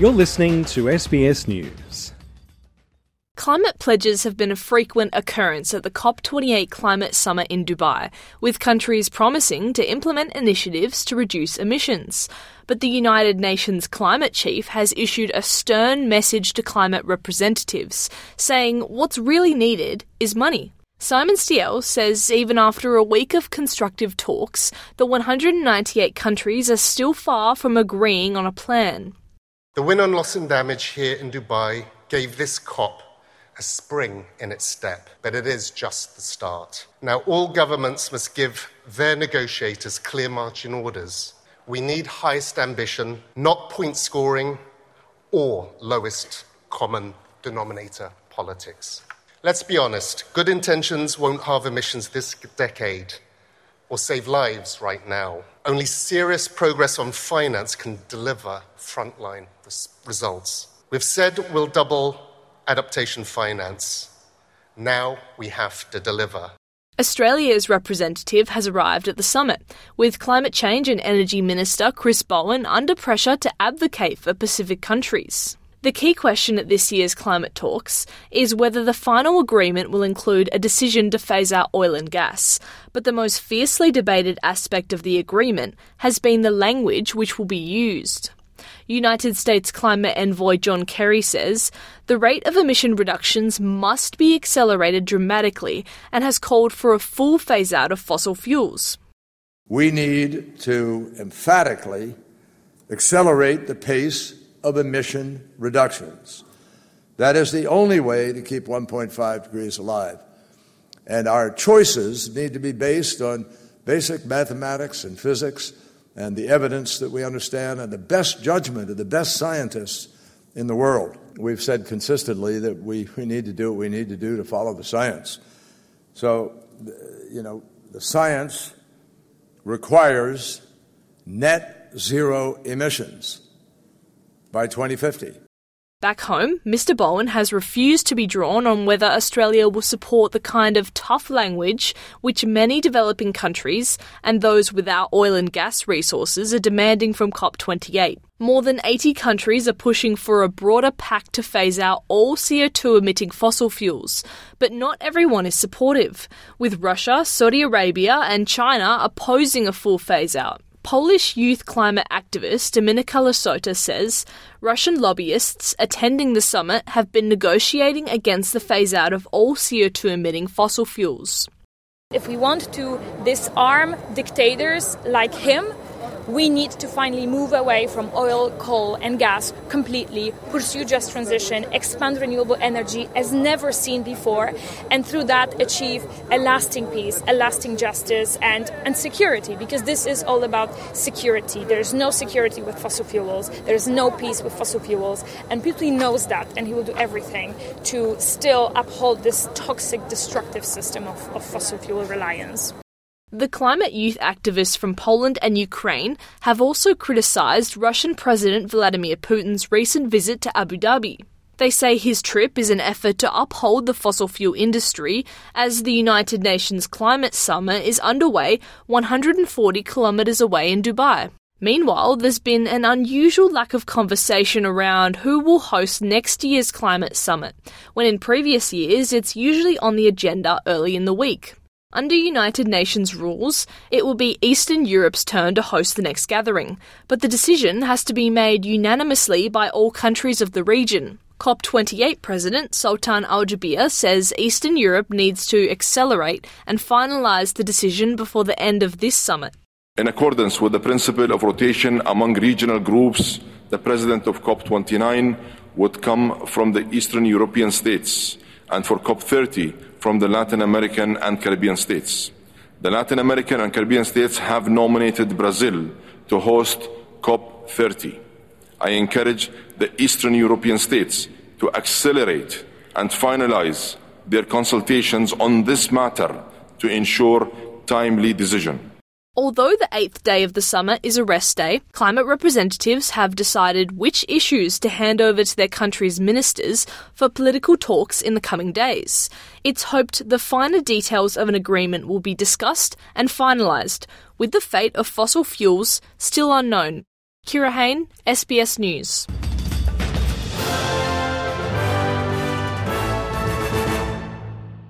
You're listening to SBS News. Climate pledges have been a frequent occurrence at the COP28 climate summit in Dubai, with countries promising to implement initiatives to reduce emissions. But the United Nations climate chief has issued a stern message to climate representatives, saying what's really needed is money. Simon Stiell says even after a week of constructive talks, the 198 countries are still far from agreeing on a plan. The win on loss and damage here in Dubai gave this COP a spring in its step, but it is just the start. Now, all governments must give their negotiators clear marching orders. We need highest ambition, not point scoring or lowest common denominator politics. Let's be honest, good intentions won't halve emissions this decade or save lives right now. Only serious progress on finance can deliver frontline results. We've said we'll double adaptation finance. Now we have to deliver. Australia's representative has arrived at the summit, with Climate Change and Energy Minister Chris Bowen under pressure to advocate for Pacific countries. The key question at this year's climate talks is whether the final agreement will include a decision to phase out oil and gas. But the most fiercely debated aspect of the agreement has been the language which will be used. United States climate envoy John Kerry says the rate of emission reductions must be accelerated dramatically and has called for a full phase out of fossil fuels. We need to emphatically accelerate the pace of emission reductions. That is the only way to keep 1.5 degrees alive. And our choices need to be based on basic mathematics and physics and the evidence that we understand and the best judgment of the best scientists in the world. We've said consistently that we, we need to do what we need to do to follow the science. So, you know, the science requires net zero emissions by 2050. Back home, Mr. Bowen has refused to be drawn on whether Australia will support the kind of tough language which many developing countries and those without oil and gas resources are demanding from COP28. More than 80 countries are pushing for a broader pact to phase out all CO2 emitting fossil fuels, but not everyone is supportive, with Russia, Saudi Arabia, and China opposing a full phase out. Polish youth climate activist Dominika Lasota says Russian lobbyists attending the summit have been negotiating against the phase out of all CO2 emitting fossil fuels. If we want to disarm dictators like him, we need to finally move away from oil, coal, and gas completely, pursue just transition, expand renewable energy as never seen before, and through that achieve a lasting peace, a lasting justice, and, and security, because this is all about security. There's no security with fossil fuels, there's no peace with fossil fuels, and Putin knows that, and he will do everything to still uphold this toxic, destructive system of, of fossil fuel reliance. The climate youth activists from Poland and Ukraine have also criticised Russian President Vladimir Putin's recent visit to Abu Dhabi. They say his trip is an effort to uphold the fossil fuel industry as the United Nations Climate Summit is underway 140 kilometres away in Dubai. Meanwhile, there's been an unusual lack of conversation around who will host next year's climate summit, when in previous years it's usually on the agenda early in the week. Under United Nations rules, it will be Eastern Europe's turn to host the next gathering, but the decision has to be made unanimously by all countries of the region. COP28 President Sultan Al Jaber says Eastern Europe needs to accelerate and finalise the decision before the end of this summit. In accordance with the principle of rotation among regional groups, the President of COP29 would come from the Eastern European states, and for COP30, from the Latin American and Caribbean states. The Latin American and Caribbean states have nominated Brazil to host COP30. I encourage the Eastern European states to accelerate and finalize their consultations on this matter to ensure timely decision. Although the eighth day of the summit is a rest day, climate representatives have decided which issues to hand over to their country's ministers for political talks in the coming days. It's hoped the finer details of an agreement will be discussed and finalised, with the fate of fossil fuels still unknown. Kira Hain, SBS News.